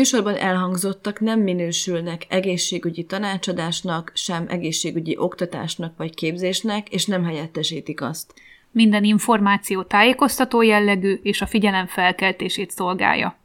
Műsorban elhangzottak nem minősülnek egészségügyi tanácsadásnak, sem egészségügyi oktatásnak vagy képzésnek, és nem helyettesítik azt. Minden információ tájékoztató jellegű és a figyelem felkeltését szolgálja.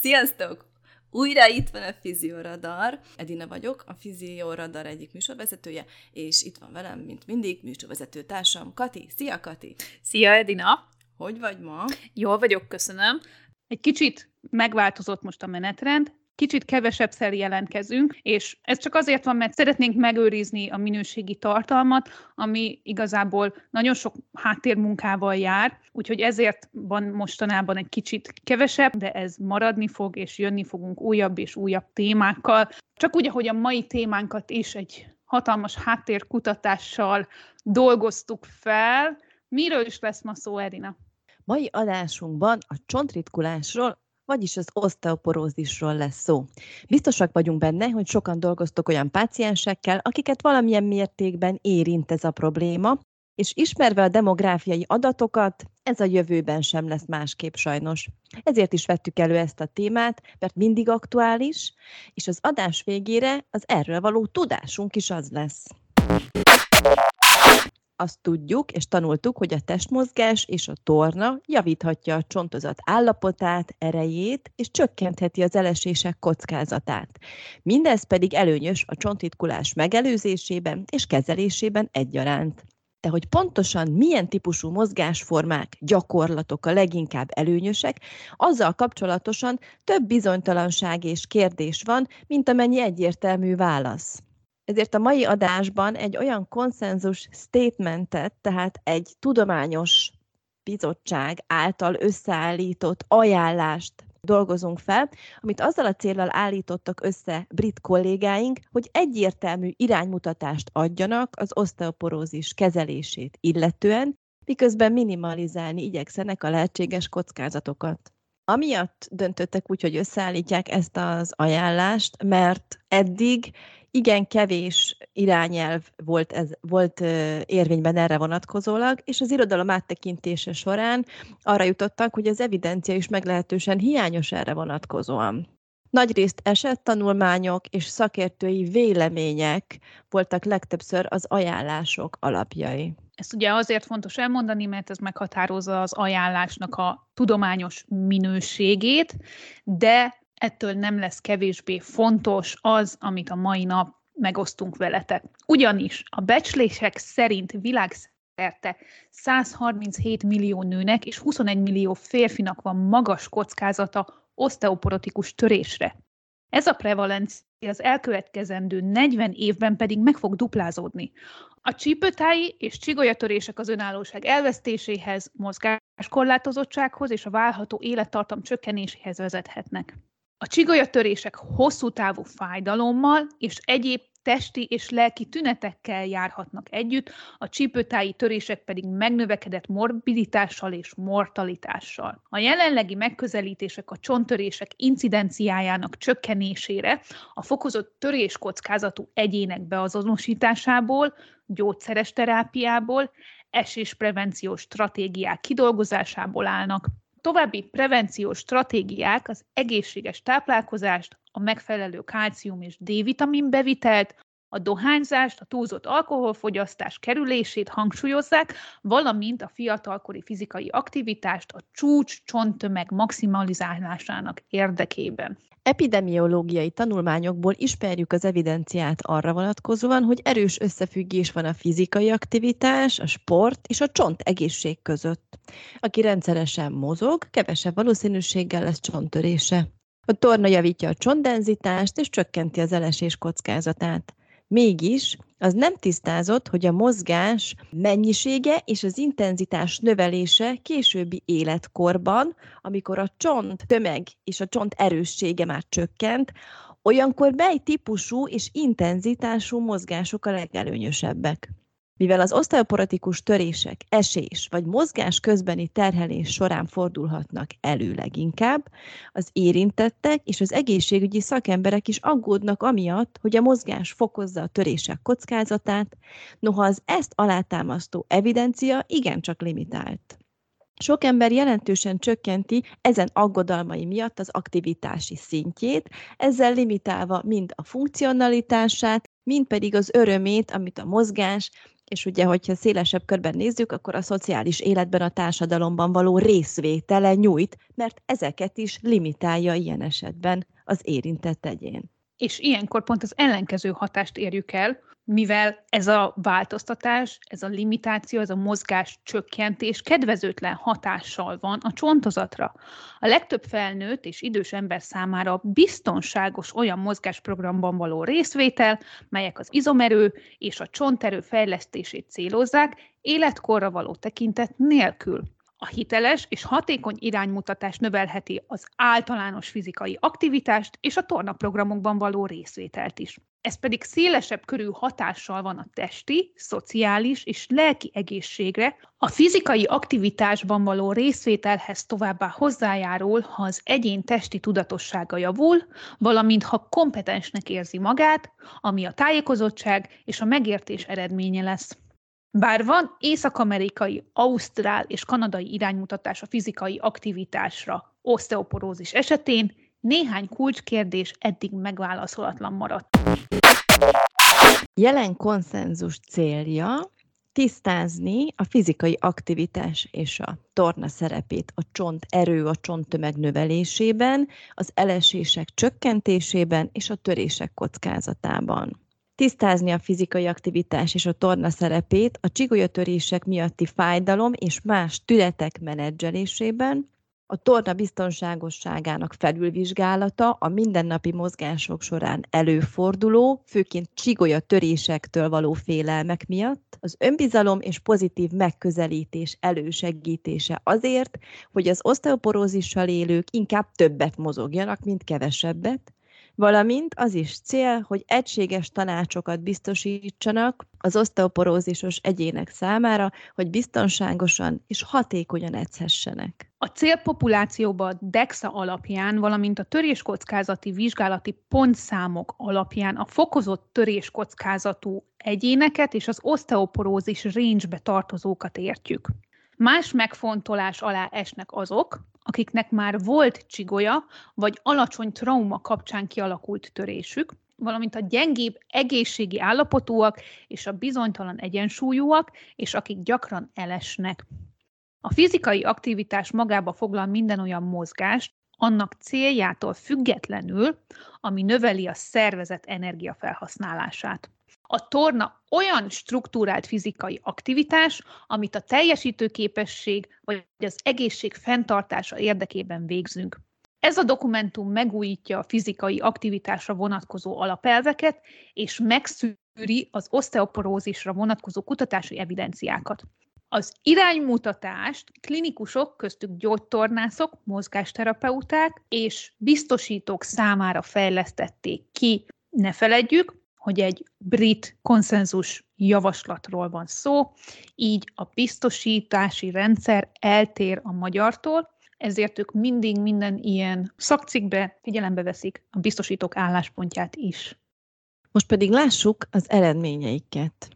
Sziasztok! Újra itt van a Fizioradar. Edina vagyok, a Fizioradar egyik műsorvezetője, és itt van velem, mint mindig, műsorvezető társam, Kati. Szia, Kati! Szia, Edina! Hogy vagy ma? Jól vagyok, köszönöm. Egy kicsit megváltozott most a menetrend, kicsit kevesebbszer jelentkezünk, és ez csak azért van, mert szeretnénk megőrizni a minőségi tartalmat, ami igazából nagyon sok háttérmunkával jár, úgyhogy ezért van mostanában egy kicsit kevesebb, de ez maradni fog, és jönni fogunk újabb és újabb témákkal. Csak úgy, ahogy a mai témánkat is egy hatalmas háttérkutatással dolgoztuk fel. Miről is lesz ma szó, Erina? Mai adásunkban a csontritkulásról, vagyis az oszteoporózisról lesz szó. Biztosak vagyunk benne, hogy sokan dolgoztok olyan páciensekkel, akiket valamilyen mértékben érint ez a probléma, és ismerve a demográfiai adatokat, ez a jövőben sem lesz másképp sajnos. Ezért is vettük elő ezt a témát, mert mindig aktuális, és az adás végére az erről való tudásunk is az lesz azt tudjuk és tanultuk, hogy a testmozgás és a torna javíthatja a csontozat állapotát, erejét, és csökkentheti az elesések kockázatát. Mindez pedig előnyös a csontitkulás megelőzésében és kezelésében egyaránt. De hogy pontosan milyen típusú mozgásformák, gyakorlatok a leginkább előnyösek, azzal kapcsolatosan több bizonytalanság és kérdés van, mint amennyi egyértelmű válasz. Ezért a mai adásban egy olyan konszenzus statementet, tehát egy tudományos bizottság által összeállított ajánlást dolgozunk fel, amit azzal a célral állítottak össze brit kollégáink, hogy egyértelmű iránymutatást adjanak az oszteoporózis kezelését illetően, miközben minimalizálni igyekszenek a lehetséges kockázatokat. Amiatt döntöttek úgy, hogy összeállítják ezt az ajánlást, mert eddig igen kevés irányelv volt, ez, volt érvényben erre vonatkozólag, és az irodalom áttekintése során arra jutottak, hogy az evidencia is meglehetősen hiányos erre vonatkozóan. Nagyrészt esettanulmányok és szakértői vélemények voltak legtöbbször az ajánlások alapjai. Ezt ugye azért fontos elmondani, mert ez meghatározza az ajánlásnak a tudományos minőségét, de ettől nem lesz kevésbé fontos az, amit a mai nap megosztunk veletek. Ugyanis a becslések szerint világszerte 137 millió nőnek és 21 millió férfinak van magas kockázata oszteoporotikus törésre. Ez a prevalencia az elkövetkezendő 40 évben pedig meg fog duplázódni. A csípőtáji és csigolyatörések az önállóság elvesztéséhez, mozgáskorlátozottsághoz és a válható élettartam csökkenéséhez vezethetnek. A csigolyatörések hosszú távú fájdalommal és egyéb testi és lelki tünetekkel járhatnak együtt, a csípőtáji törések pedig megnövekedett morbiditással és mortalitással. A jelenlegi megközelítések a csonttörések incidenciájának csökkenésére, a fokozott töréskockázatú egyének beazonosításából, gyógyszeres terápiából, esésprevenciós stratégiák kidolgozásából állnak. További prevenciós stratégiák az egészséges táplálkozást, a megfelelő kálcium és D-vitamin bevitelt, a dohányzást, a túlzott alkoholfogyasztás kerülését hangsúlyozzák, valamint a fiatalkori fizikai aktivitást a csúcs csonttömeg maximalizálásának érdekében. Epidemiológiai tanulmányokból ismerjük az evidenciát arra vonatkozóan, hogy erős összefüggés van a fizikai aktivitás, a sport és a csont egészség között. Aki rendszeresen mozog, kevesebb valószínűséggel lesz csonttörése. A torna javítja a csontdenzitást és csökkenti az elesés kockázatát. Mégis az nem tisztázott, hogy a mozgás mennyisége és az intenzitás növelése későbbi életkorban, amikor a csont tömeg és a csont erőssége már csökkent, Olyankor mely típusú és intenzitású mozgások a legelőnyösebbek? Mivel az oszteoporotikus törések esés vagy mozgás közbeni terhelés során fordulhatnak elő leginkább, az érintettek és az egészségügyi szakemberek is aggódnak amiatt, hogy a mozgás fokozza a törések kockázatát, noha az ezt alátámasztó evidencia igencsak limitált. Sok ember jelentősen csökkenti ezen aggodalmai miatt az aktivitási szintjét, ezzel limitálva mind a funkcionalitását, mind pedig az örömét, amit a mozgás és ugye, hogyha szélesebb körben nézzük, akkor a szociális életben, a társadalomban való részvétele nyújt, mert ezeket is limitálja ilyen esetben az érintett egyén. És ilyenkor pont az ellenkező hatást érjük el, mivel ez a változtatás, ez a limitáció, ez a mozgás csökkentés kedvezőtlen hatással van a csontozatra. A legtöbb felnőtt és idős ember számára biztonságos olyan mozgásprogramban való részvétel, melyek az izomerő és a csonterő fejlesztését célozzák, életkorra való tekintet nélkül. A hiteles és hatékony iránymutatás növelheti az általános fizikai aktivitást és a tornaprogramokban való részvételt is. Ez pedig szélesebb körű hatással van a testi, szociális és lelki egészségre, a fizikai aktivitásban való részvételhez továbbá hozzájárul, ha az egyén testi tudatossága javul, valamint ha kompetensnek érzi magát, ami a tájékozottság és a megértés eredménye lesz. Bár van észak-amerikai, ausztrál és kanadai iránymutatás a fizikai aktivitásra oszteoporózis esetén, néhány kulcskérdés eddig megválaszolatlan maradt. Jelen konszenzus célja tisztázni a fizikai aktivitás és a torna szerepét a csont erő, a csonttömeg növelésében, az elesések csökkentésében és a törések kockázatában tisztázni a fizikai aktivitás és a torna szerepét a csigolyatörések miatti fájdalom és más tünetek menedzselésében, a torna biztonságosságának felülvizsgálata a mindennapi mozgások során előforduló, főként csigolya törésektől való félelmek miatt, az önbizalom és pozitív megközelítés elősegítése azért, hogy az oszteoporózissal élők inkább többet mozogjanak, mint kevesebbet, valamint az is cél, hogy egységes tanácsokat biztosítsanak az oszteoporózisos egyének számára, hogy biztonságosan és hatékonyan edzhessenek. A célpopulációban DEXA alapján, valamint a töréskockázati vizsgálati pontszámok alapján a fokozott töréskockázatú egyéneket és az oszteoporózis range-be tartozókat értjük. Más megfontolás alá esnek azok, akiknek már volt csigolya, vagy alacsony trauma kapcsán kialakult törésük, valamint a gyengébb egészségi állapotúak és a bizonytalan egyensúlyúak, és akik gyakran elesnek. A fizikai aktivitás magába foglal minden olyan mozgást, annak céljától függetlenül, ami növeli a szervezet energiafelhasználását. A torna olyan struktúrált fizikai aktivitás, amit a teljesítőképesség vagy az egészség fenntartása érdekében végzünk. Ez a dokumentum megújítja a fizikai aktivitásra vonatkozó alapelveket, és megszűri az oszteoporózisra vonatkozó kutatási evidenciákat. Az iránymutatást klinikusok, köztük gyógytornászok, mozgásterapeuták és biztosítók számára fejlesztették ki. Ne feledjük, hogy egy brit konszenzus javaslatról van szó, így a biztosítási rendszer eltér a magyartól, ezért ők mindig minden ilyen szakcikkbe figyelembe veszik a biztosítók álláspontját is. Most pedig lássuk az eredményeiket.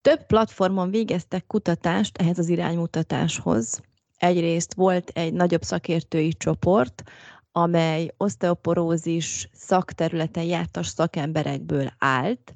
Több platformon végeztek kutatást ehhez az iránymutatáshoz. Egyrészt volt egy nagyobb szakértői csoport, amely oszteoporózis szakterületen jártas szakemberekből állt,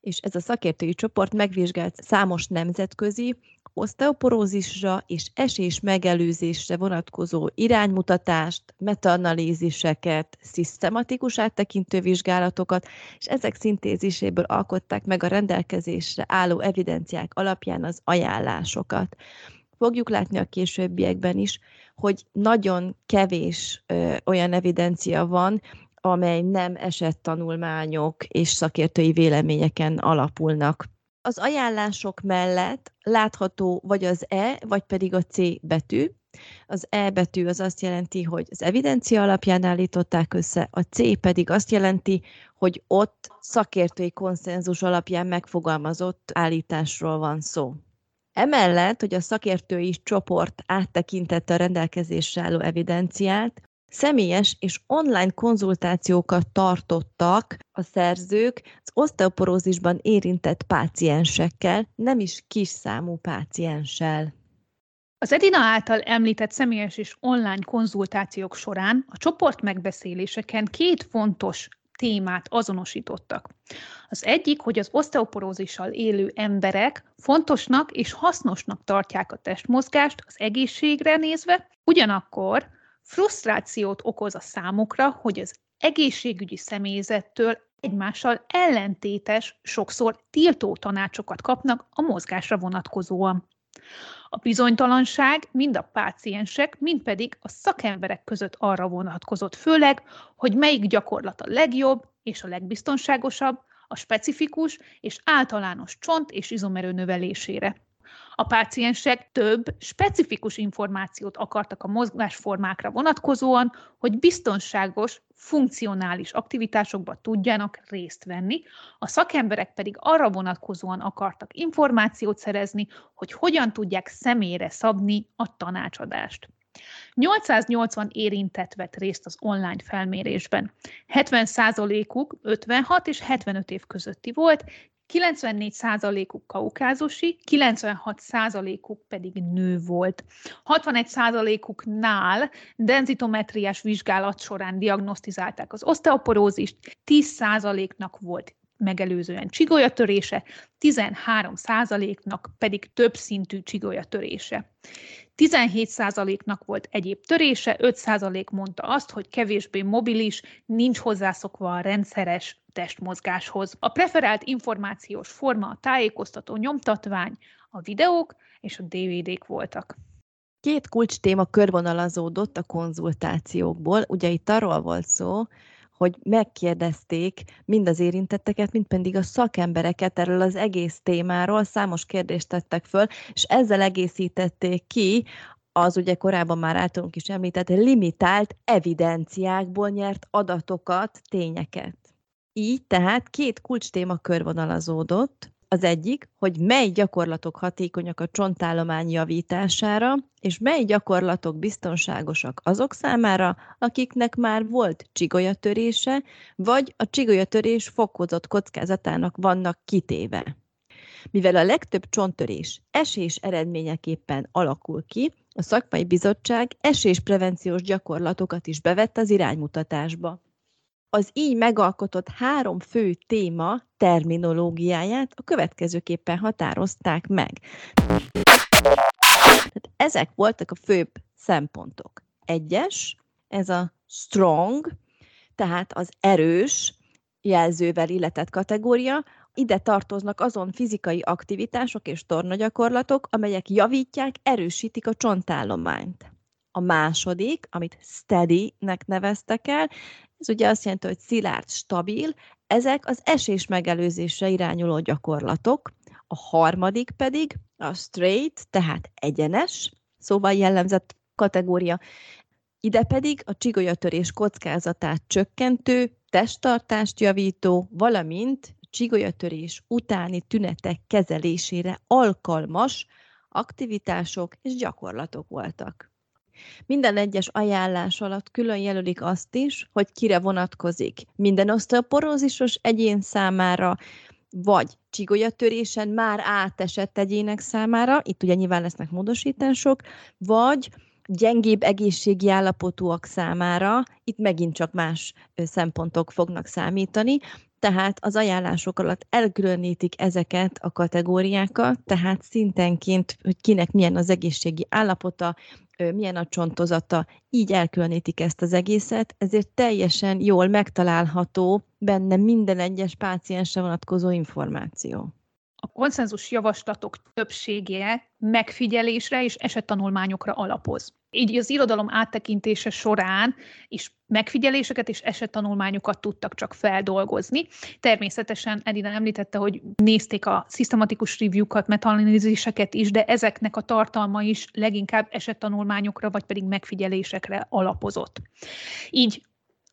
és ez a szakértői csoport megvizsgált számos nemzetközi oszteoporózisra és esés megelőzésre vonatkozó iránymutatást, metaanalíziseket, szisztematikus áttekintő vizsgálatokat, és ezek szintéziséből alkották meg a rendelkezésre álló evidenciák alapján az ajánlásokat. Fogjuk látni a későbbiekben is, hogy nagyon kevés ö, olyan evidencia van, amely nem esett tanulmányok és szakértői véleményeken alapulnak. Az ajánlások mellett látható vagy az E, vagy pedig a C betű, Az E betű az azt jelenti, hogy az evidencia alapján állították össze, a C pedig azt jelenti, hogy ott szakértői konszenzus alapján megfogalmazott állításról van szó. Emellett, hogy a szakértői csoport áttekintette a rendelkezésre álló evidenciát, személyes és online konzultációkat tartottak a szerzők az oszteoporózisban érintett páciensekkel, nem is kis számú pácienssel. Az Edina által említett személyes és online konzultációk során a csoport megbeszéléseken két fontos témát azonosítottak. Az egyik, hogy az oszteoporózissal élő emberek fontosnak és hasznosnak tartják a testmozgást az egészségre nézve, ugyanakkor frusztrációt okoz a számukra, hogy az egészségügyi személyzettől egymással ellentétes, sokszor tiltó tanácsokat kapnak a mozgásra vonatkozóan. A bizonytalanság mind a páciensek, mind pedig a szakemberek között arra vonatkozott főleg, hogy melyik gyakorlat a legjobb és a legbiztonságosabb, a specifikus és általános csont és izomerő növelésére. A páciensek több specifikus információt akartak a mozgásformákra vonatkozóan, hogy biztonságos, funkcionális aktivitásokba tudjanak részt venni, a szakemberek pedig arra vonatkozóan akartak információt szerezni, hogy hogyan tudják személyre szabni a tanácsadást. 880 érintett vett részt az online felmérésben. 70%-uk 56 és 75 év közötti volt, 94%-uk kaukázusi, 96%-uk pedig nő volt. 61%-uknál denzitometriás vizsgálat során diagnosztizálták az oszteoporózist, 10%-nak volt megelőzően csigolyatörése, 13%-nak pedig többszintű csigolyatörése. 17%-nak volt egyéb törése, 5% mondta azt, hogy kevésbé mobilis, nincs hozzászokva a rendszeres testmozgáshoz. A preferált információs forma a tájékoztató nyomtatvány, a videók és a DVD-k voltak. Két kulcs téma körvonalazódott a konzultációkból. Ugye itt arról volt szó, hogy megkérdezték mind az érintetteket, mind pedig a szakembereket erről az egész témáról, számos kérdést tettek föl, és ezzel egészítették ki az ugye korábban már általunk is említett limitált evidenciákból nyert adatokat, tényeket. Így tehát két kulcstéma körvonalazódott, az egyik, hogy mely gyakorlatok hatékonyak a csontállomány javítására, és mely gyakorlatok biztonságosak azok számára, akiknek már volt csigolyatörése, vagy a csigolyatörés fokozott kockázatának vannak kitéve. Mivel a legtöbb csonttörés esés eredményeképpen alakul ki, a szakmai bizottság esésprevenciós gyakorlatokat is bevett az iránymutatásba az így megalkotott három fő téma terminológiáját a következőképpen határozták meg. Tehát ezek voltak a főbb szempontok. Egyes, ez a strong, tehát az erős jelzővel illetett kategória, ide tartoznak azon fizikai aktivitások és tornagyakorlatok, amelyek javítják, erősítik a csontállományt. A második, amit steady-nek neveztek el, ez ugye azt jelenti, hogy szilárd, stabil, ezek az esés megelőzésre irányuló gyakorlatok. A harmadik pedig a straight, tehát egyenes, szóval jellemzett kategória. Ide pedig a csigolyatörés kockázatát csökkentő, testtartást javító, valamint csigolyatörés utáni tünetek kezelésére alkalmas aktivitások és gyakorlatok voltak. Minden egyes ajánlás alatt külön jelölik azt is, hogy kire vonatkozik. Minden oszteoporózisos egyén számára, vagy csigolyatörésen már átesett egyének számára, itt ugye nyilván lesznek módosítások, vagy gyengébb egészségi állapotúak számára, itt megint csak más szempontok fognak számítani, tehát az ajánlások alatt elkülönítik ezeket a kategóriákat, tehát szintenként, hogy kinek milyen az egészségi állapota, milyen a csontozata, így elkülönítik ezt az egészet, ezért teljesen jól megtalálható benne minden egyes páciensre vonatkozó információ. A konszenzus javaslatok többsége megfigyelésre és esettanulmányokra alapoz. Így az irodalom áttekintése során is megfigyeléseket és esettanulmányokat tudtak csak feldolgozni. Természetesen Edina említette, hogy nézték a szisztematikus review-kat, metanalíziseket is, de ezeknek a tartalma is leginkább esettanulmányokra vagy pedig megfigyelésekre alapozott. Így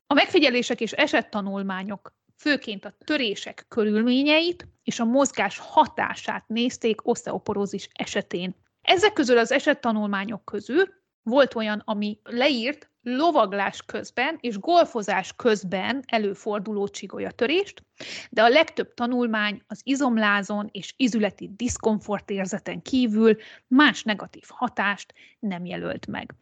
a megfigyelések és esettanulmányok főként a törések körülményeit és a mozgás hatását nézték osteoporózis esetén. Ezek közül az esettanulmányok közül volt olyan, ami leírt lovaglás közben és golfozás közben előforduló csigolyatörést, de a legtöbb tanulmány az izomlázon és izületi diszkomfort érzeten kívül más negatív hatást nem jelölt meg.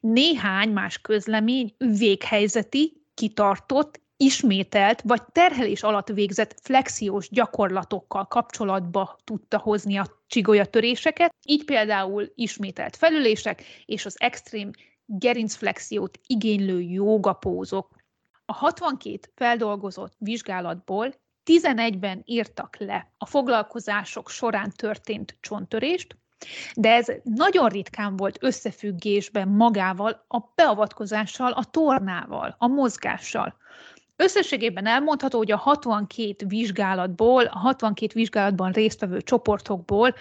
Néhány más közlemény véghelyzeti, kitartott ismételt vagy terhelés alatt végzett flexiós gyakorlatokkal kapcsolatba tudta hozni a csigolyatöréseket, így például ismételt felülések és az extrém gerincflexiót igénylő jogapózok. A 62 feldolgozott vizsgálatból 11-ben írtak le a foglalkozások során történt csontörést, de ez nagyon ritkán volt összefüggésben magával, a beavatkozással, a tornával, a mozgással. Összességében elmondható, hogy a 62 vizsgálatból, a 62 vizsgálatban résztvevő csoportokból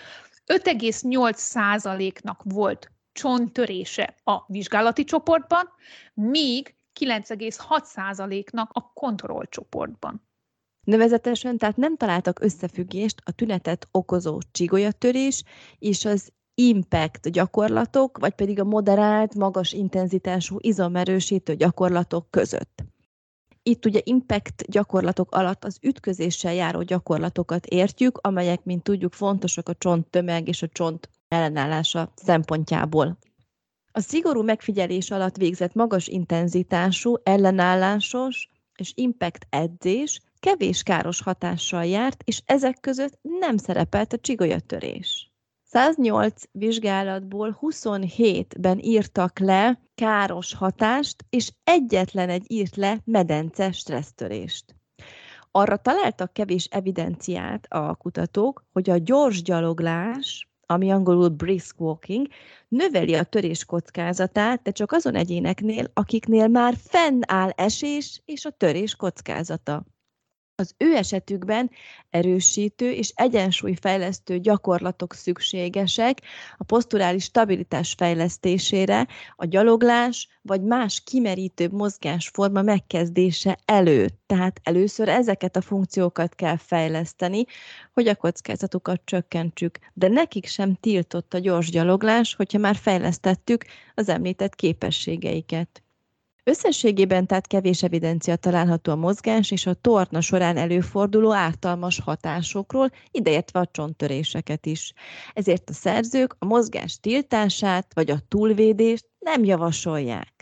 5,8%-nak volt csonttörése a vizsgálati csoportban, míg 9,6%-nak a kontrollcsoportban. Nevezetesen tehát nem találtak összefüggést a tünetet okozó csigolyatörés és az impact gyakorlatok, vagy pedig a moderált, magas intenzitású izomerősítő gyakorlatok között. Itt ugye impact gyakorlatok alatt az ütközéssel járó gyakorlatokat értjük, amelyek, mint tudjuk, fontosak a csont tömeg és a csont ellenállása szempontjából. A szigorú megfigyelés alatt végzett magas intenzitású, ellenállásos és impact edzés kevés káros hatással járt, és ezek között nem szerepelt a csigolyatörés. 108 vizsgálatból 27-ben írtak le káros hatást, és egyetlen egy írt le medence stressztörést. Arra találtak kevés evidenciát a kutatók, hogy a gyors gyaloglás, ami angolul brisk walking, növeli a törés kockázatát, de csak azon egyéneknél, akiknél már fennáll esés és a törés kockázata. Az ő esetükben erősítő és egyensúlyfejlesztő gyakorlatok szükségesek a poszturális stabilitás fejlesztésére, a gyaloglás vagy más kimerítőbb mozgásforma megkezdése előtt. Tehát először ezeket a funkciókat kell fejleszteni, hogy a kockázatukat csökkentsük. De nekik sem tiltott a gyors gyaloglás, hogyha már fejlesztettük az említett képességeiket. Összességében tehát kevés evidencia található a mozgás és a torna során előforduló ártalmas hatásokról, ideértve a csonttöréseket is. Ezért a szerzők a mozgás tiltását vagy a túlvédést nem javasolják.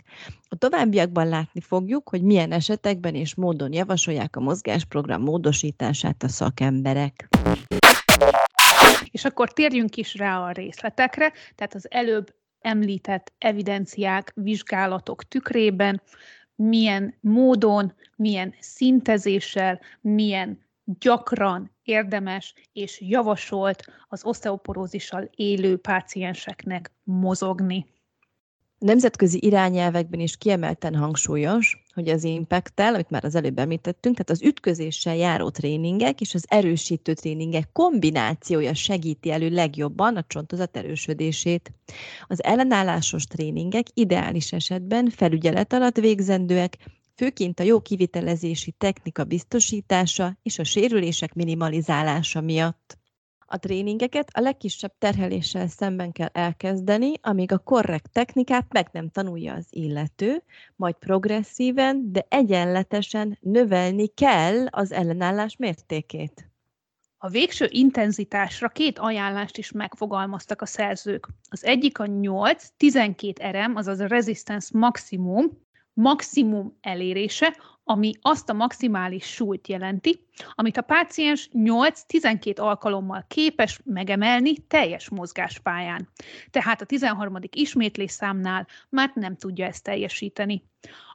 A továbbiakban látni fogjuk, hogy milyen esetekben és módon javasolják a mozgásprogram módosítását a szakemberek. És akkor térjünk is rá a részletekre, tehát az előbb említett evidenciák, vizsgálatok tükrében, milyen módon, milyen szintezéssel, milyen gyakran érdemes és javasolt az oszteoporózissal élő pácienseknek mozogni. A nemzetközi irányelvekben is kiemelten hangsúlyos, hogy az impact amit már az előbb említettünk, tehát az ütközéssel járó tréningek és az erősítő tréningek kombinációja segíti elő legjobban a csontozat erősödését. Az ellenállásos tréningek ideális esetben felügyelet alatt végzendőek, főként a jó kivitelezési technika biztosítása és a sérülések minimalizálása miatt. A tréningeket a legkisebb terheléssel szemben kell elkezdeni, amíg a korrekt technikát meg nem tanulja az illető, majd progresszíven, de egyenletesen növelni kell az ellenállás mértékét. A végső intenzitásra két ajánlást is megfogalmaztak a szerzők. Az egyik a 8-12 RM, azaz a resistance maximum, maximum elérése, ami azt a maximális súlyt jelenti, amit a páciens 8-12 alkalommal képes megemelni teljes mozgáspályán. Tehát a 13. ismétlésszámnál már nem tudja ezt teljesíteni.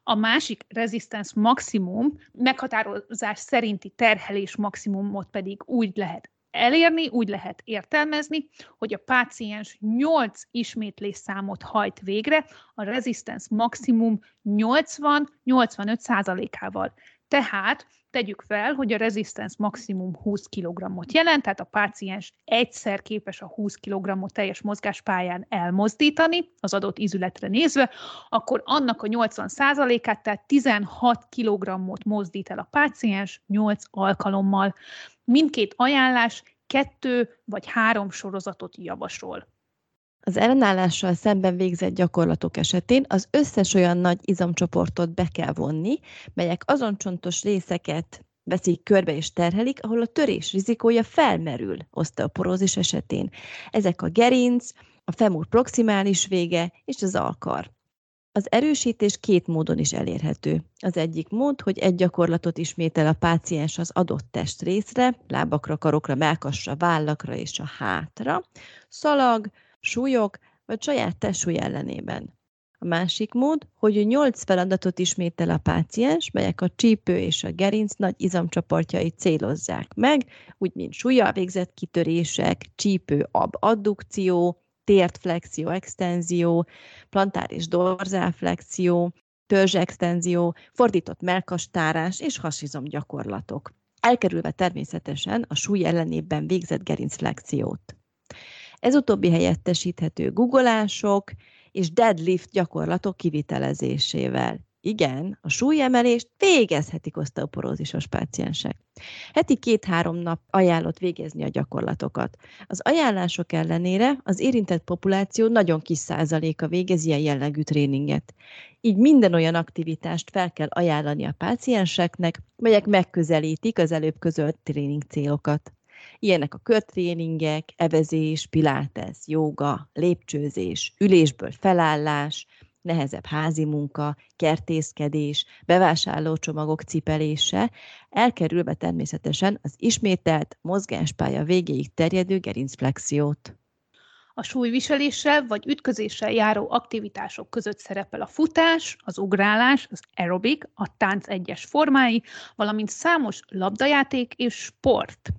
A másik resistance maximum meghatározás szerinti terhelés maximumot pedig úgy lehet elérni, úgy lehet értelmezni, hogy a páciens 8 ismétlés számot hajt végre a resistance maximum 80-85 százalékával. Tehát tegyük fel, hogy a resistance maximum 20 kg jelent, tehát a páciens egyszer képes a 20 kg teljes mozgáspályán elmozdítani, az adott izületre nézve, akkor annak a 80%-át, tehát 16 kg mozdít el a páciens 8 alkalommal. Mindkét ajánlás kettő vagy három sorozatot javasol. Az ellenállással szemben végzett gyakorlatok esetén az összes olyan nagy izomcsoportot be kell vonni, melyek azon csontos részeket veszik körbe és terhelik, ahol a törés rizikója felmerül oszteoporózis esetén. Ezek a gerinc, a femur proximális vége és az alkar. Az erősítés két módon is elérhető. Az egyik mód, hogy egy gyakorlatot ismétel a páciens az adott testrészre, lábakra, karokra, melkasra, vállakra és a hátra, szalag, súlyok vagy saját testsúly ellenében. A másik mód, hogy nyolc feladatot ismétel a páciens, melyek a csípő és a gerinc nagy izomcsoportjait célozzák meg, úgy mint súlyjal végzett kitörések, csípő ab addukció, tért flexió, extenzió, plantáris dorzálflexió, törzsextenzió, fordított melkastárás és hasizom gyakorlatok. Elkerülve természetesen a súly ellenében végzett gerincflexiót. Ez utóbbi helyettesíthető googolások és deadlift gyakorlatok kivitelezésével. Igen, a súlyemelést végezhetik oszteoporózisos páciensek. Heti két-három nap ajánlott végezni a gyakorlatokat. Az ajánlások ellenére az érintett populáció nagyon kis százaléka végez ilyen jellegű tréninget. Így minden olyan aktivitást fel kell ajánlani a pácienseknek, melyek megközelítik az előbb közölt tréning célokat. Ilyenek a körtréningek, evezés, pilates, joga, lépcsőzés, ülésből felállás, nehezebb házi munka, kertészkedés, bevásárlócsomagok cipelése, elkerülve természetesen az ismételt mozgáspálya végéig terjedő gerincflexiót. A súlyviseléssel vagy ütközéssel járó aktivitások között szerepel a futás, az ugrálás, az aerobik, a tánc egyes formái, valamint számos labdajáték és sport.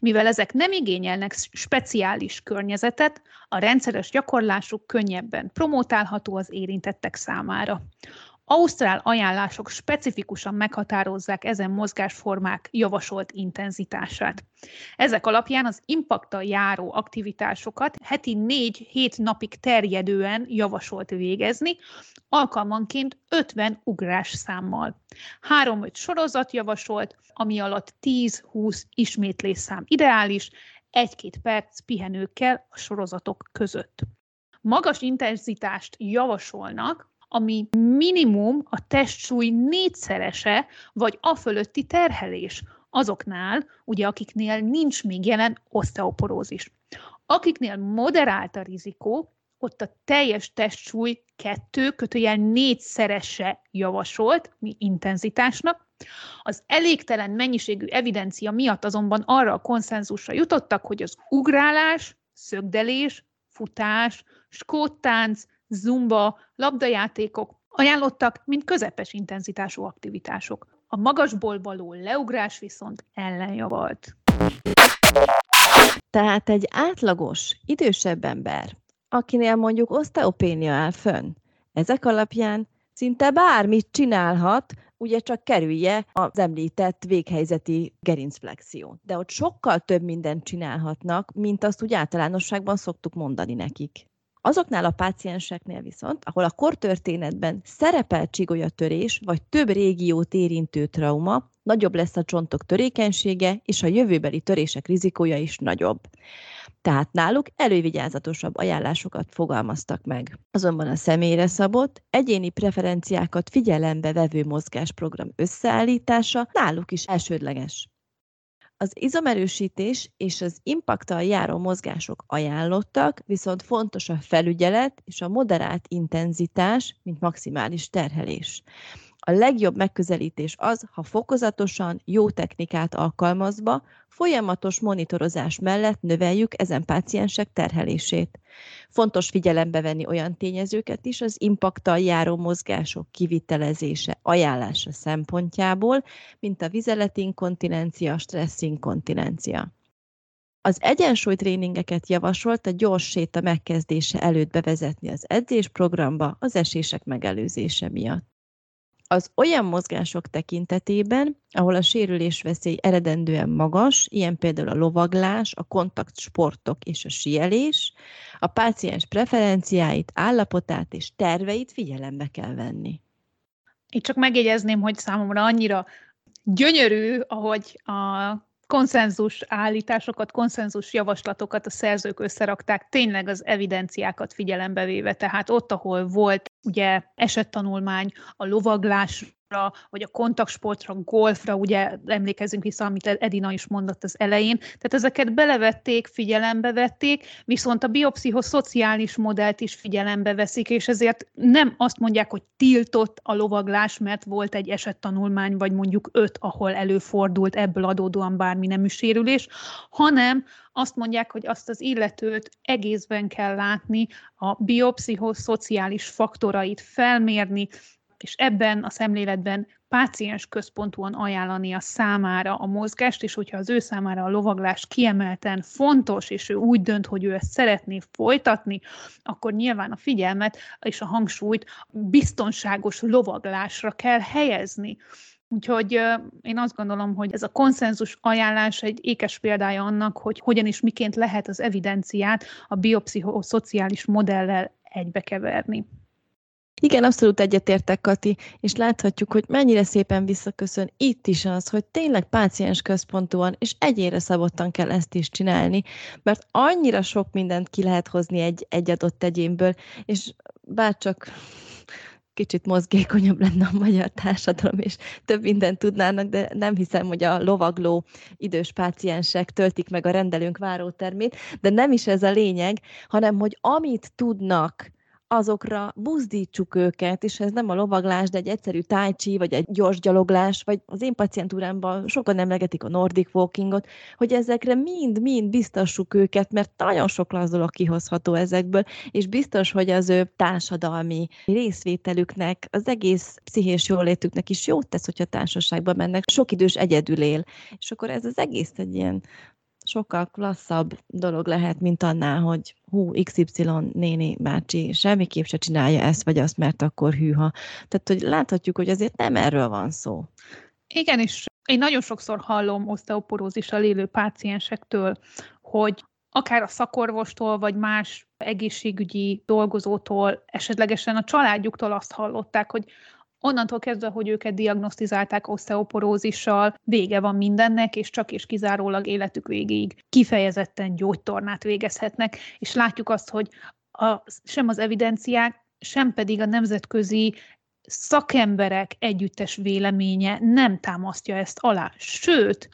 Mivel ezek nem igényelnek speciális környezetet, a rendszeres gyakorlásuk könnyebben promotálható az érintettek számára. Ausztrál ajánlások specifikusan meghatározzák ezen mozgásformák javasolt intenzitását. Ezek alapján az impaktal járó aktivitásokat heti 4-7 napig terjedően javasolt végezni, alkalmanként 50 ugrás számmal. 3-5 sorozat javasolt, ami alatt 10-20 ismétlés szám ideális, 1-2 perc pihenőkkel a sorozatok között. Magas intenzitást javasolnak, ami minimum a testsúly négyszerese, vagy a fölötti terhelés azoknál, ugye akiknél nincs még jelen oszteoporózis. Akiknél moderált a rizikó, ott a teljes testsúly kettő kötőjel négyszerese javasolt mi intenzitásnak. Az elégtelen mennyiségű evidencia miatt azonban arra a konszenzusra jutottak, hogy az ugrálás, szögdelés, futás, skóttánc, zumba, labdajátékok ajánlottak, mint közepes intenzitású aktivitások. A magasból való leugrás viszont ellenjavalt. Tehát egy átlagos, idősebb ember, akinél mondjuk oszteopénia áll fönn, ezek alapján szinte bármit csinálhat, ugye csak kerülje az említett véghelyzeti gerincflexiót. De ott sokkal több mindent csinálhatnak, mint azt úgy általánosságban szoktuk mondani nekik. Azoknál a pácienseknél viszont, ahol a kortörténetben szerepel csigolyatörés, vagy több régiót érintő trauma, nagyobb lesz a csontok törékenysége, és a jövőbeli törések rizikója is nagyobb. Tehát náluk elővigyázatosabb ajánlásokat fogalmaztak meg. Azonban a személyre szabott, egyéni preferenciákat figyelembe vevő mozgásprogram összeállítása náluk is elsődleges. Az izomerősítés és az impaktal járó mozgások ajánlottak, viszont fontos a felügyelet és a moderált intenzitás, mint maximális terhelés. A legjobb megközelítés az, ha fokozatosan, jó technikát alkalmazva, folyamatos monitorozás mellett növeljük ezen páciensek terhelését. Fontos figyelembe venni olyan tényezőket is az impaktal járó mozgások kivitelezése, ajánlása szempontjából, mint a vizeletinkontinencia, stresszinkontinencia. Az egyensúlytréningeket javasolt a gyors séta megkezdése előtt bevezetni az edzésprogramba az esések megelőzése miatt. Az olyan mozgások tekintetében, ahol a sérülés veszély eredendően magas, ilyen például a lovaglás, a kontaktsportok és a sielés, a páciens preferenciáit, állapotát és terveit figyelembe kell venni. Itt csak megjegyezném, hogy számomra annyira gyönyörű, ahogy a konszenzus állításokat, konszenzus javaslatokat a szerzők összerakták, tényleg az evidenciákat figyelembe véve. Tehát ott, ahol volt ugye esettanulmány a lovaglás vagy a kontaktsportra, golfra, ugye emlékezünk vissza, amit Edina is mondott az elején. Tehát ezeket belevették, figyelembe vették, viszont a biopszichoszociális modellt is figyelembe veszik, és ezért nem azt mondják, hogy tiltott a lovaglás, mert volt egy esettanulmány, vagy mondjuk öt, ahol előfordult ebből adódóan bármi nemű sérülés, hanem azt mondják, hogy azt az illetőt egészben kell látni, a biopszichoszociális faktorait felmérni, és ebben a szemléletben páciens központúan ajánlani a számára a mozgást, és hogyha az ő számára a lovaglás kiemelten fontos, és ő úgy dönt, hogy ő ezt szeretné folytatni, akkor nyilván a figyelmet és a hangsúlyt biztonságos lovaglásra kell helyezni. Úgyhogy én azt gondolom, hogy ez a konszenzus ajánlás egy ékes példája annak, hogy hogyan és miként lehet az evidenciát a biopszichoszociális modellel egybekeverni. Igen, abszolút egyetértek, Kati, és láthatjuk, hogy mennyire szépen visszaköszön itt is az, hogy tényleg páciens központúan és egyére szabottan kell ezt is csinálni, mert annyira sok mindent ki lehet hozni egy, egy adott egyénből, és bárcsak kicsit mozgékonyabb lenne a magyar társadalom, és több mindent tudnának, de nem hiszem, hogy a lovagló idős páciensek töltik meg a rendelőnk várótermét, de nem is ez a lényeg, hanem hogy amit tudnak, azokra buzdítsuk őket, és ez nem a lovaglás, de egy egyszerű tájcsi, vagy egy gyors gyaloglás, vagy az én pacientúrámban sokan emlegetik a Nordic Walkingot, hogy ezekre mind-mind biztassuk őket, mert nagyon sok lazulok kihozható ezekből, és biztos, hogy az ő társadalmi részvételüknek, az egész pszichés jólétüknek is jót tesz, hogyha társaságba mennek. Sok idős egyedül él, és akkor ez az egész egy ilyen sokkal klasszabb dolog lehet, mint annál, hogy hú, XY néni bácsi semmiképp se csinálja ezt vagy azt, mert akkor hűha. Tehát, hogy láthatjuk, hogy azért nem erről van szó. Igen, és én nagyon sokszor hallom oszteoporózissal élő páciensektől, hogy akár a szakorvostól, vagy más egészségügyi dolgozótól, esetlegesen a családjuktól azt hallották, hogy Onnantól kezdve, hogy őket diagnosztizálták oszteoporózissal, vége van mindennek, és csak és kizárólag életük végéig kifejezetten gyógytornát végezhetnek, és látjuk azt, hogy a, sem az evidenciák, sem pedig a nemzetközi szakemberek együttes véleménye nem támasztja ezt alá. Sőt,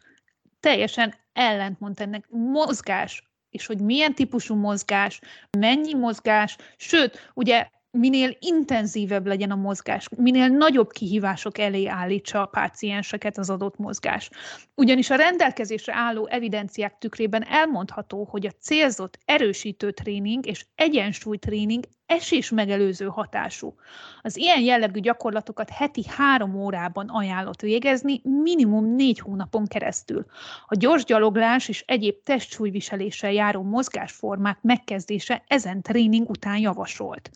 teljesen ellentmond ennek mozgás, és hogy milyen típusú mozgás, mennyi mozgás, sőt, ugye minél intenzívebb legyen a mozgás, minél nagyobb kihívások elé állítsa a pácienseket az adott mozgás. Ugyanis a rendelkezésre álló evidenciák tükrében elmondható, hogy a célzott erősítő tréning és egyensúlytréning esés megelőző hatású. Az ilyen jellegű gyakorlatokat heti három órában ajánlott végezni, minimum négy hónapon keresztül. A gyors gyaloglás és egyéb testsúlyviseléssel járó mozgásformák megkezdése ezen tréning után javasolt.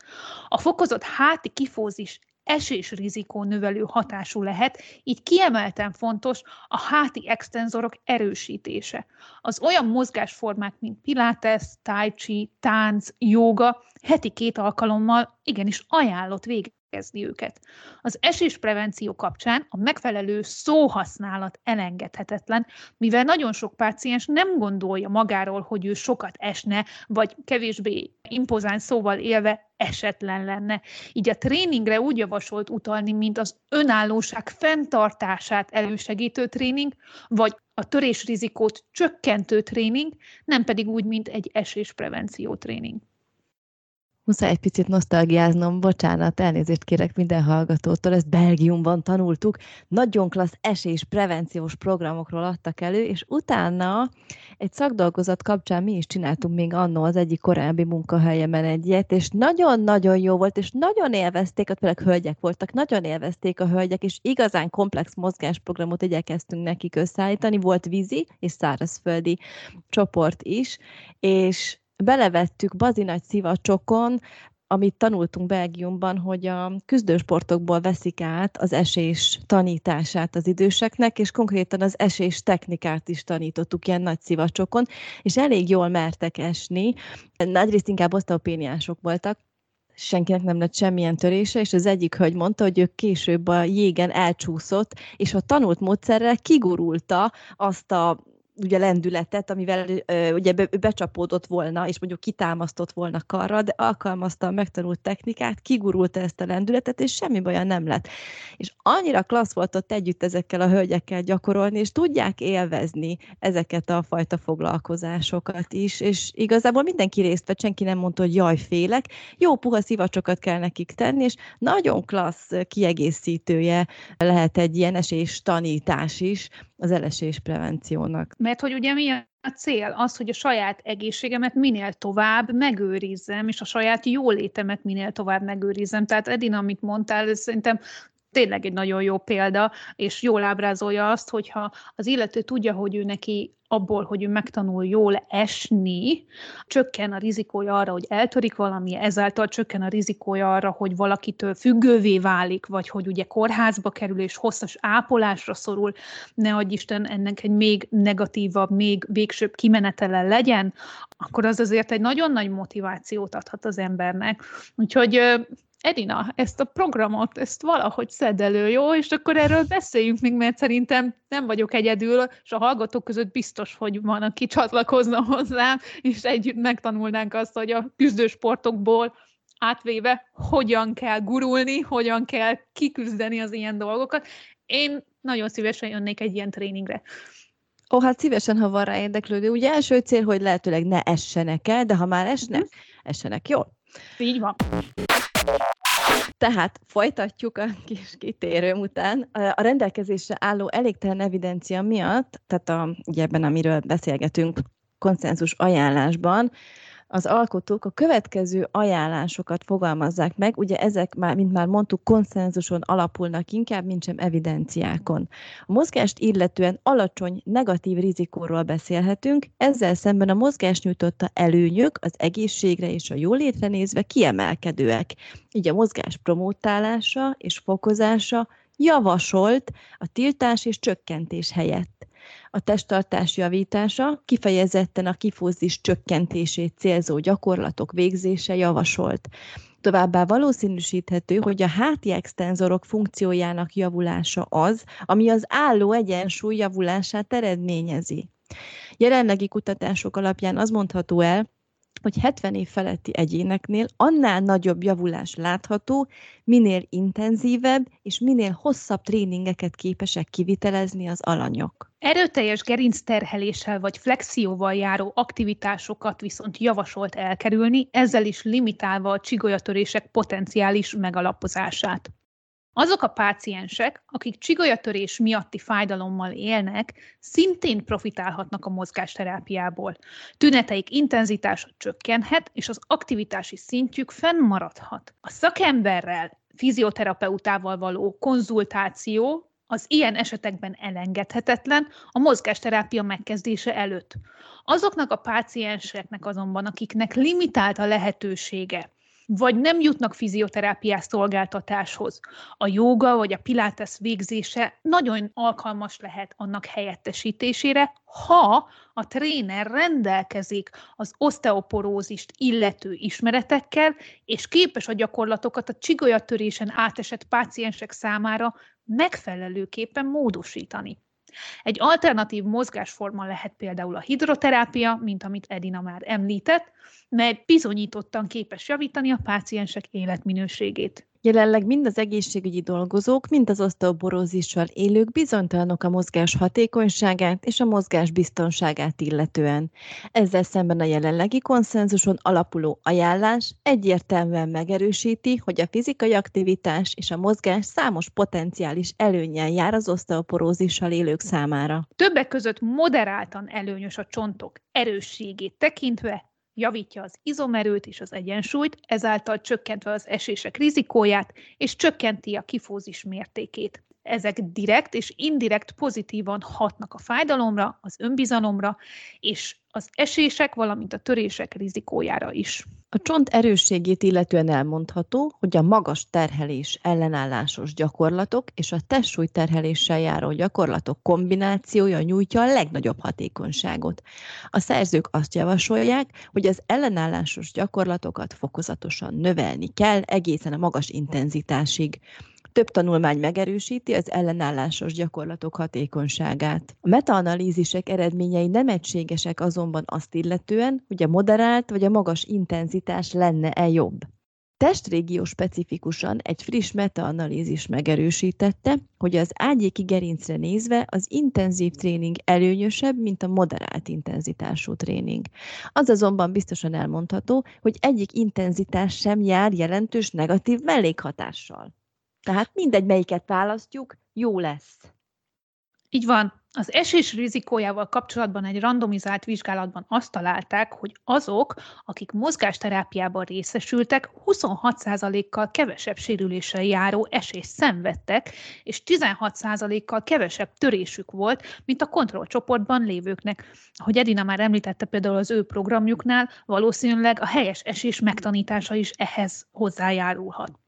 A fokozott háti kifózis esésrizikó növelő hatású lehet, így kiemelten fontos a háti extenzorok erősítése. Az olyan mozgásformák, mint pilates, tai chi, tánc, joga heti két alkalommal igenis ajánlott vége végezni őket. Az esésprevenció kapcsán a megfelelő szóhasználat elengedhetetlen, mivel nagyon sok páciens nem gondolja magáról, hogy ő sokat esne, vagy kevésbé impozáns szóval élve esetlen lenne. Így a tréningre úgy javasolt utalni, mint az önállóság fenntartását elősegítő tréning, vagy a törésrizikót csökkentő tréning, nem pedig úgy, mint egy esésprevenció tréning. Muszáj egy picit nosztalgiáznom, bocsánat, elnézést kérek minden hallgatótól, ezt Belgiumban tanultuk. Nagyon klassz esés prevenciós programokról adtak elő, és utána egy szakdolgozat kapcsán mi is csináltunk még annó az egyik korábbi munkahelyemen egyet, és nagyon-nagyon jó volt, és nagyon élvezték, ott főleg hölgyek voltak, nagyon élvezték a hölgyek, és igazán komplex mozgásprogramot igyekeztünk nekik összeállítani, volt vízi és szárazföldi csoport is, és belevettük bazinagy szivacsokon, amit tanultunk Belgiumban, hogy a küzdősportokból veszik át az esés tanítását az időseknek, és konkrétan az esés technikát is tanítottuk ilyen nagy szivacsokon, és elég jól mertek esni. Nagyrészt inkább oszteopéniások voltak, senkinek nem lett semmilyen törése, és az egyik hölgy mondta, hogy ő később a jégen elcsúszott, és a tanult módszerrel kigurulta azt a ugye lendületet, amivel ö, ugye be, becsapódott volna, és mondjuk kitámasztott volna karra, de alkalmazta a megtanult technikát, kigurulta ezt a lendületet, és semmi baja nem lett. És annyira klassz volt ott együtt ezekkel a hölgyekkel gyakorolni, és tudják élvezni ezeket a fajta foglalkozásokat is, és igazából mindenki részt vett, senki nem mondta, hogy jaj, félek, jó puha szivacsokat kell nekik tenni, és nagyon klassz kiegészítője lehet egy ilyen esés tanítás is az elesés prevenciónak. Mert hogy ugye mi a cél? Az, hogy a saját egészségemet minél tovább megőrizzem, és a saját jólétemet minél tovább megőrizzem. Tehát Edina, amit mondtál, ez szerintem tényleg egy nagyon jó példa, és jól ábrázolja azt, hogyha az illető tudja, hogy ő neki abból, hogy ő megtanul jól esni, csökken a rizikója arra, hogy eltörik valami, ezáltal csökken a rizikója arra, hogy valakitől függővé válik, vagy hogy ugye kórházba kerül és hosszas ápolásra szorul, ne adj Isten ennek egy még negatívabb, még végsőbb kimenetele legyen, akkor az azért egy nagyon nagy motivációt adhat az embernek. Úgyhogy Edina, ezt a programot, ezt valahogy szed elő, jó? És akkor erről beszéljünk még, mert szerintem nem vagyok egyedül, és a hallgatók között biztos, hogy van, aki csatlakozna hozzám, és együtt megtanulnánk azt, hogy a küzdősportokból átvéve hogyan kell gurulni, hogyan kell kiküzdeni az ilyen dolgokat. Én nagyon szívesen jönnék egy ilyen tréningre. Ó, hát szívesen, ha van rá érdeklődő. Ugye első cél, hogy lehetőleg ne essenek el, de ha már esnek, mhm. essenek jól. Így van. Tehát folytatjuk a kis kitérőm után. A rendelkezésre álló elégtelen evidencia miatt, tehát a, ugye ebben, amiről beszélgetünk, konszenzus ajánlásban, az alkotók a következő ajánlásokat fogalmazzák meg, ugye ezek már, mint már mondtuk, konszenzuson alapulnak inkább, mint sem evidenciákon. A mozgást illetően alacsony negatív rizikóról beszélhetünk, ezzel szemben a mozgás nyújtotta előnyök az egészségre és a jólétre nézve kiemelkedőek. Így a mozgás promótálása és fokozása javasolt a tiltás és csökkentés helyett a testtartás javítása, kifejezetten a kifózis csökkentését célzó gyakorlatok végzése javasolt. Továbbá valószínűsíthető, hogy a háti extenzorok funkciójának javulása az, ami az álló egyensúly javulását eredményezi. Jelenlegi kutatások alapján az mondható el, hogy 70 év feletti egyéneknél annál nagyobb javulás látható, minél intenzívebb és minél hosszabb tréningeket képesek kivitelezni az alanyok. Erőteljes gerincterheléssel vagy flexióval járó aktivitásokat viszont javasolt elkerülni, ezzel is limitálva a csigolyatörések potenciális megalapozását. Azok a páciensek, akik csigolyatörés miatti fájdalommal élnek, szintén profitálhatnak a mozgásterápiából. Tüneteik intenzitása csökkenhet, és az aktivitási szintjük fennmaradhat. A szakemberrel, fizioterapeutával való konzultáció az ilyen esetekben elengedhetetlen a mozgásterápia megkezdése előtt. Azoknak a pácienseknek azonban, akiknek limitált a lehetősége vagy nem jutnak fizioterápiás szolgáltatáshoz. A jóga vagy a pilates végzése nagyon alkalmas lehet annak helyettesítésére, ha a tréner rendelkezik az osteoporózist illető ismeretekkel, és képes a gyakorlatokat a csigolyatörésen átesett páciensek számára megfelelőképpen módosítani. Egy alternatív mozgásforma lehet például a hidroterápia, mint amit Edina már említett, mert bizonyítottan képes javítani a páciensek életminőségét. Jelenleg mind az egészségügyi dolgozók, mind az oszteoporózissal élők bizonytalanok a mozgás hatékonyságát és a mozgás biztonságát illetően. Ezzel szemben a jelenlegi konszenzuson alapuló ajánlás egyértelműen megerősíti, hogy a fizikai aktivitás és a mozgás számos potenciális előnyel jár az oszteoporózissal élők számára. Többek között moderáltan előnyös a csontok erősségét tekintve, javítja az izomerőt és az egyensúlyt, ezáltal csökkentve az esések rizikóját, és csökkenti a kifózis mértékét. Ezek direkt és indirekt pozitívan hatnak a fájdalomra, az önbizalomra, és az esések, valamint a törések rizikójára is. A csont erősségét illetően elmondható, hogy a magas terhelés ellenállásos gyakorlatok és a testsúly terheléssel járó gyakorlatok kombinációja nyújtja a legnagyobb hatékonyságot. A szerzők azt javasolják, hogy az ellenállásos gyakorlatokat fokozatosan növelni kell egészen a magas intenzitásig. Több tanulmány megerősíti az ellenállásos gyakorlatok hatékonyságát. A metaanalízisek eredményei nem egységesek azonban azt illetően, hogy a moderált vagy a magas intenzitás lenne-e jobb. Testrégió specifikusan egy friss metaanalízis megerősítette, hogy az ágyéki gerincre nézve az intenzív tréning előnyösebb, mint a moderált intenzitású tréning. Az azonban biztosan elmondható, hogy egyik intenzitás sem jár jelentős negatív mellékhatással. Tehát mindegy, melyiket választjuk, jó lesz. Így van. Az esés rizikójával kapcsolatban egy randomizált vizsgálatban azt találták, hogy azok, akik mozgásterápiában részesültek, 26%-kal kevesebb sérüléssel járó esést szenvedtek, és 16%-kal kevesebb törésük volt, mint a kontrollcsoportban lévőknek. Ahogy Edina már említette például az ő programjuknál, valószínűleg a helyes esés megtanítása is ehhez hozzájárulhat.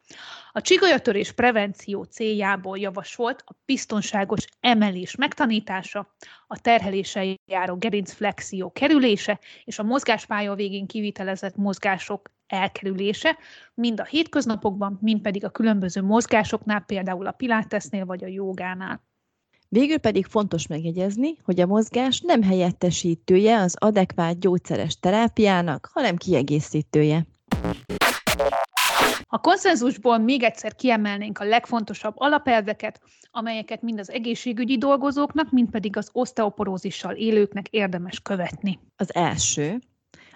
A csigolyatörés prevenció céljából javasolt a biztonságos emelés megtanítása, a terheléssel járó gerincflexió kerülése és a mozgáspálya végén kivitelezett mozgások elkerülése, mind a hétköznapokban, mind pedig a különböző mozgásoknál, például a pilátesznél vagy a jogánál. Végül pedig fontos megjegyezni, hogy a mozgás nem helyettesítője az adekvát gyógyszeres terápiának, hanem kiegészítője. A konszenzusból még egyszer kiemelnénk a legfontosabb alapelveket, amelyeket mind az egészségügyi dolgozóknak, mind pedig az oszteoporózissal élőknek érdemes követni. Az első,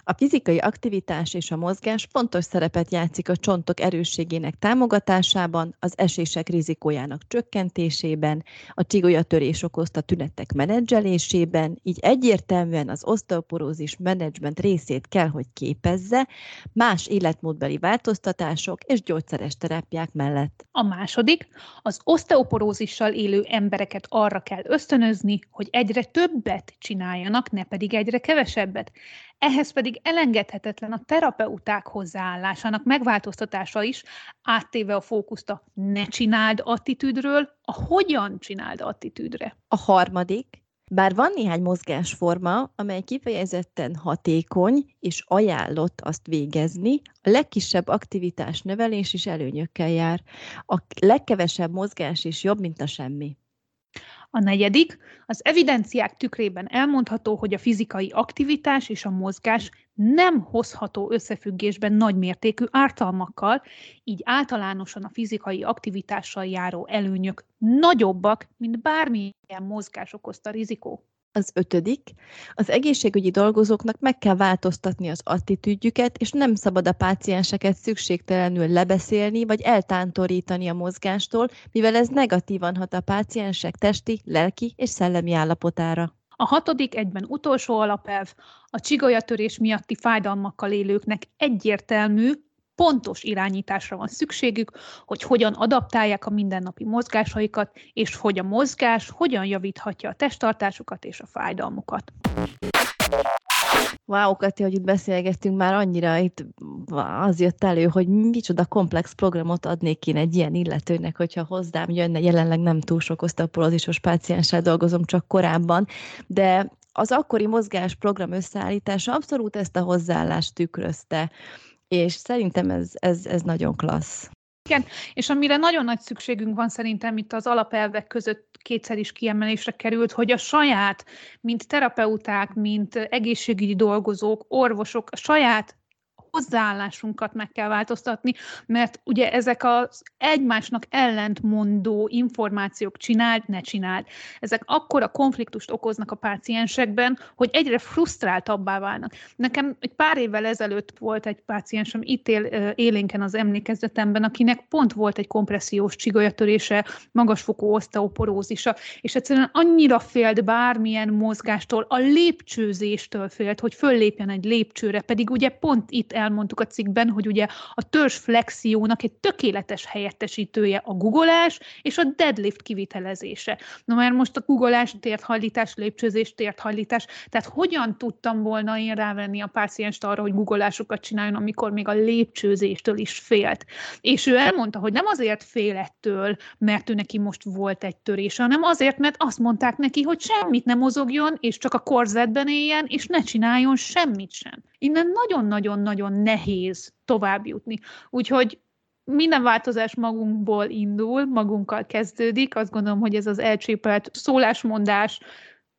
a fizikai aktivitás és a mozgás fontos szerepet játszik a csontok erősségének támogatásában, az esések rizikójának csökkentésében, a csigolyatörés okozta tünetek menedzselésében, így egyértelműen az oszteoporózis menedzsment részét kell, hogy képezze más életmódbeli változtatások és gyógyszeres terápiák mellett. A második, az oszteoporózissal élő embereket arra kell ösztönözni, hogy egyre többet csináljanak, ne pedig egyre kevesebbet. Ehhez pedig elengedhetetlen a terapeuták hozzáállásának megváltoztatása is, áttéve a fókuszt a ne csináld attitűdről a hogyan csináld attitűdre. A harmadik, bár van néhány mozgásforma, amely kifejezetten hatékony és ajánlott azt végezni, a legkisebb aktivitás növelés is előnyökkel jár. A legkevesebb mozgás is jobb, mint a semmi. A negyedik, az evidenciák tükrében elmondható, hogy a fizikai aktivitás és a mozgás nem hozható összefüggésben nagymértékű ártalmakkal, így általánosan a fizikai aktivitással járó előnyök nagyobbak, mint bármilyen mozgás okozta rizikó. Az ötödik, az egészségügyi dolgozóknak meg kell változtatni az attitűdjüket, és nem szabad a pácienseket szükségtelenül lebeszélni, vagy eltántorítani a mozgástól, mivel ez negatívan hat a páciensek testi, lelki és szellemi állapotára. A hatodik, egyben utolsó alapelv, a csigolyatörés miatti fájdalmakkal élőknek egyértelmű, pontos irányításra van szükségük, hogy hogyan adaptálják a mindennapi mozgásaikat, és hogy a mozgás hogyan javíthatja a testtartásukat és a fájdalmukat. Wow, Kati, hogy itt beszélgettünk, már annyira itt az jött elő, hogy micsoda komplex programot adnék én egy ilyen illetőnek, hogyha hozzám jönne, jelenleg nem túl sok oszteoporózisos pácienssel dolgozom, csak korábban, de az akkori mozgásprogram összeállítása abszolút ezt a hozzáállást tükrözte és szerintem ez, ez, ez nagyon klassz. Igen, és amire nagyon nagy szükségünk van szerintem itt az alapelvek között kétszer is kiemelésre került, hogy a saját, mint terapeuták, mint egészségügyi dolgozók, orvosok, a saját hozzáállásunkat meg kell változtatni, mert ugye ezek az egymásnak ellentmondó információk csináld, ne csináld. Ezek akkora konfliktust okoznak a páciensekben, hogy egyre frusztráltabbá válnak. Nekem egy pár évvel ezelőtt volt egy páciensem itt él, élénken az emlékezetemben, akinek pont volt egy kompressziós csigolyatörése, magasfokú oszteoporózisa, és egyszerűen annyira félt bármilyen mozgástól, a lépcsőzéstől félt, hogy föllépjen egy lépcsőre, pedig ugye pont itt elmondtuk a cikkben, hogy ugye a flexiónak egy tökéletes helyettesítője a googolás és a deadlift kivitelezése. Na már most a googolás, térthajlítás, lépcsőzés, térthajlítás, tehát hogyan tudtam volna én rávenni a pácienst arra, hogy googolásokat csináljon, amikor még a lépcsőzéstől is félt. És ő elmondta, hogy nem azért fél ettől, mert ő neki most volt egy törése, hanem azért, mert azt mondták neki, hogy semmit nem mozogjon, és csak a korzetben éljen, és ne csináljon semmit sem. Innen nagyon-nagyon-nagyon nehéz tovább jutni. Úgyhogy minden változás magunkból indul, magunkkal kezdődik. Azt gondolom, hogy ez az elcsépelt szólásmondás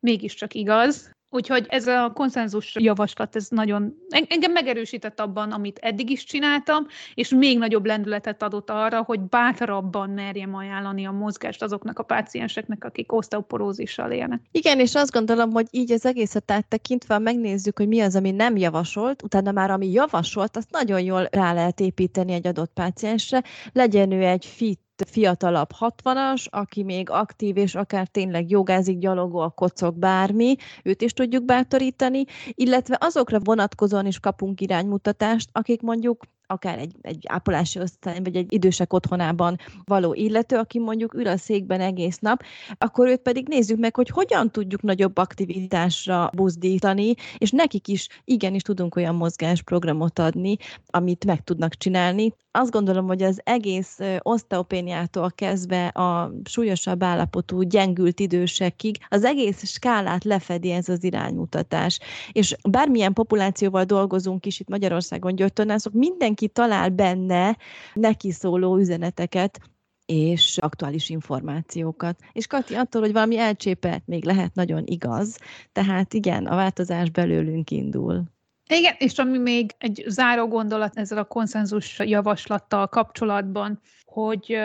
mégiscsak igaz, Úgyhogy ez a konszenzus javaslat, ez nagyon engem megerősített abban, amit eddig is csináltam, és még nagyobb lendületet adott arra, hogy bátrabban merjem ajánlani a mozgást azoknak a pácienseknek, akik oszteoporózissal élnek. Igen, és azt gondolom, hogy így az egészet áttekintve megnézzük, hogy mi az, ami nem javasolt, utána már ami javasolt, azt nagyon jól rá lehet építeni egy adott páciensre, legyen ő egy fit fiatalabb 60-as, aki még aktív, és akár tényleg jogázik, gyalogol, kocog, bármi, őt is tudjuk bátorítani, illetve azokra vonatkozóan is kapunk iránymutatást, akik mondjuk akár egy, egy ápolási osztály, vagy egy idősek otthonában való illető, aki mondjuk ül a székben egész nap, akkor őt pedig nézzük meg, hogy hogyan tudjuk nagyobb aktivitásra buzdítani, és nekik is igenis tudunk olyan mozgásprogramot adni, amit meg tudnak csinálni. Azt gondolom, hogy az egész oszteopéniától kezdve a súlyosabb állapotú, gyengült idősekig az egész skálát lefedi ez az iránymutatás. És bármilyen populációval dolgozunk is itt Magyarországon gyógytornászok, mindenki talál benne neki szóló üzeneteket, és aktuális információkat. És Kati, attól, hogy valami elcsépelt, még lehet nagyon igaz, tehát igen, a változás belőlünk indul. Igen, és ami még egy záró gondolat ezzel a konszenzus javaslattal kapcsolatban, hogy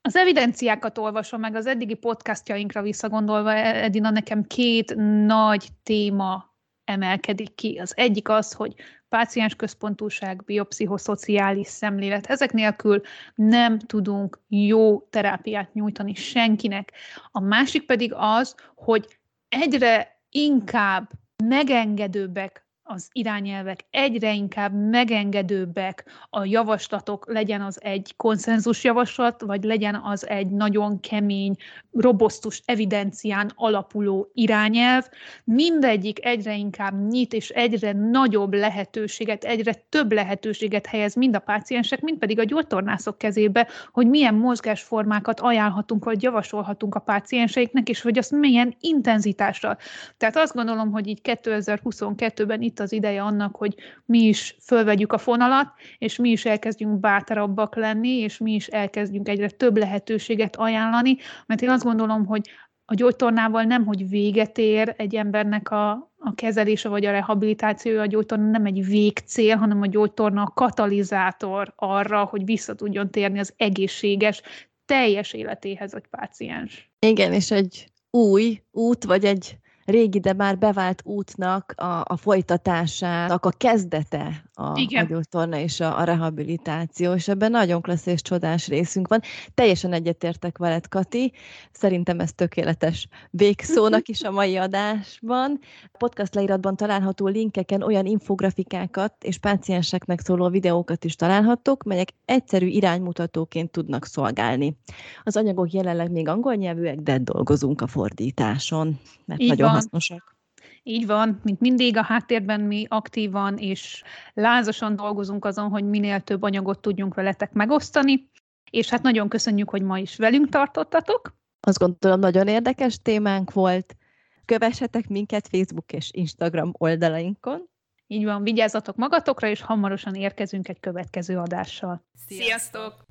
az evidenciákat olvasom meg, az eddigi podcastjainkra visszagondolva, Edina, nekem két nagy téma emelkedik ki. Az egyik az, hogy páciens központúság, biopszichoszociális szemlélet. Ezek nélkül nem tudunk jó terápiát nyújtani senkinek. A másik pedig az, hogy egyre inkább megengedőbbek az irányelvek egyre inkább megengedőbbek, a javaslatok legyen az egy konszenzus javaslat, vagy legyen az egy nagyon kemény, robosztus evidencián alapuló irányelv, mindegyik egyre inkább nyit, és egyre nagyobb lehetőséget, egyre több lehetőséget helyez mind a páciensek, mind pedig a gyógytornászok kezébe, hogy milyen mozgásformákat ajánlhatunk, vagy javasolhatunk a pácienseiknek, és hogy azt milyen intenzitással. Tehát azt gondolom, hogy így 2022-ben itt itt az ideje annak, hogy mi is fölvegyük a fonalat, és mi is elkezdjünk bátarabbak lenni, és mi is elkezdjünk egyre több lehetőséget ajánlani, mert én azt gondolom, hogy a gyógytornával nem, hogy véget ér egy embernek a, a kezelése vagy a rehabilitációja, a gyógytorna nem egy végcél, hanem a gyógytorna a katalizátor arra, hogy vissza tudjon térni az egészséges, teljes életéhez egy páciens. Igen, és egy új út, vagy egy régi, de már bevált útnak a, a folytatásának a kezdete a, Igen. a gyógytorna és a, a rehabilitáció, és ebben nagyon klassz és csodás részünk van. Teljesen egyetértek veled, Kati. Szerintem ez tökéletes végszónak is a mai adásban. A podcast leíratban található linkeken olyan infografikákat és pácienseknek szóló videókat is találhattok, melyek egyszerű iránymutatóként tudnak szolgálni. Az anyagok jelenleg még angol nyelvűek, de dolgozunk a fordításon, mert Így nagyon van. hasznosak. Így van, mint mindig a háttérben mi aktívan és lázasan dolgozunk azon, hogy minél több anyagot tudjunk veletek megosztani, és hát nagyon köszönjük, hogy ma is velünk tartottatok. Azt gondolom, nagyon érdekes témánk volt. Kövessetek minket Facebook és Instagram oldalainkon. Így van, vigyázzatok magatokra, és hamarosan érkezünk egy következő adással. Sziasztok!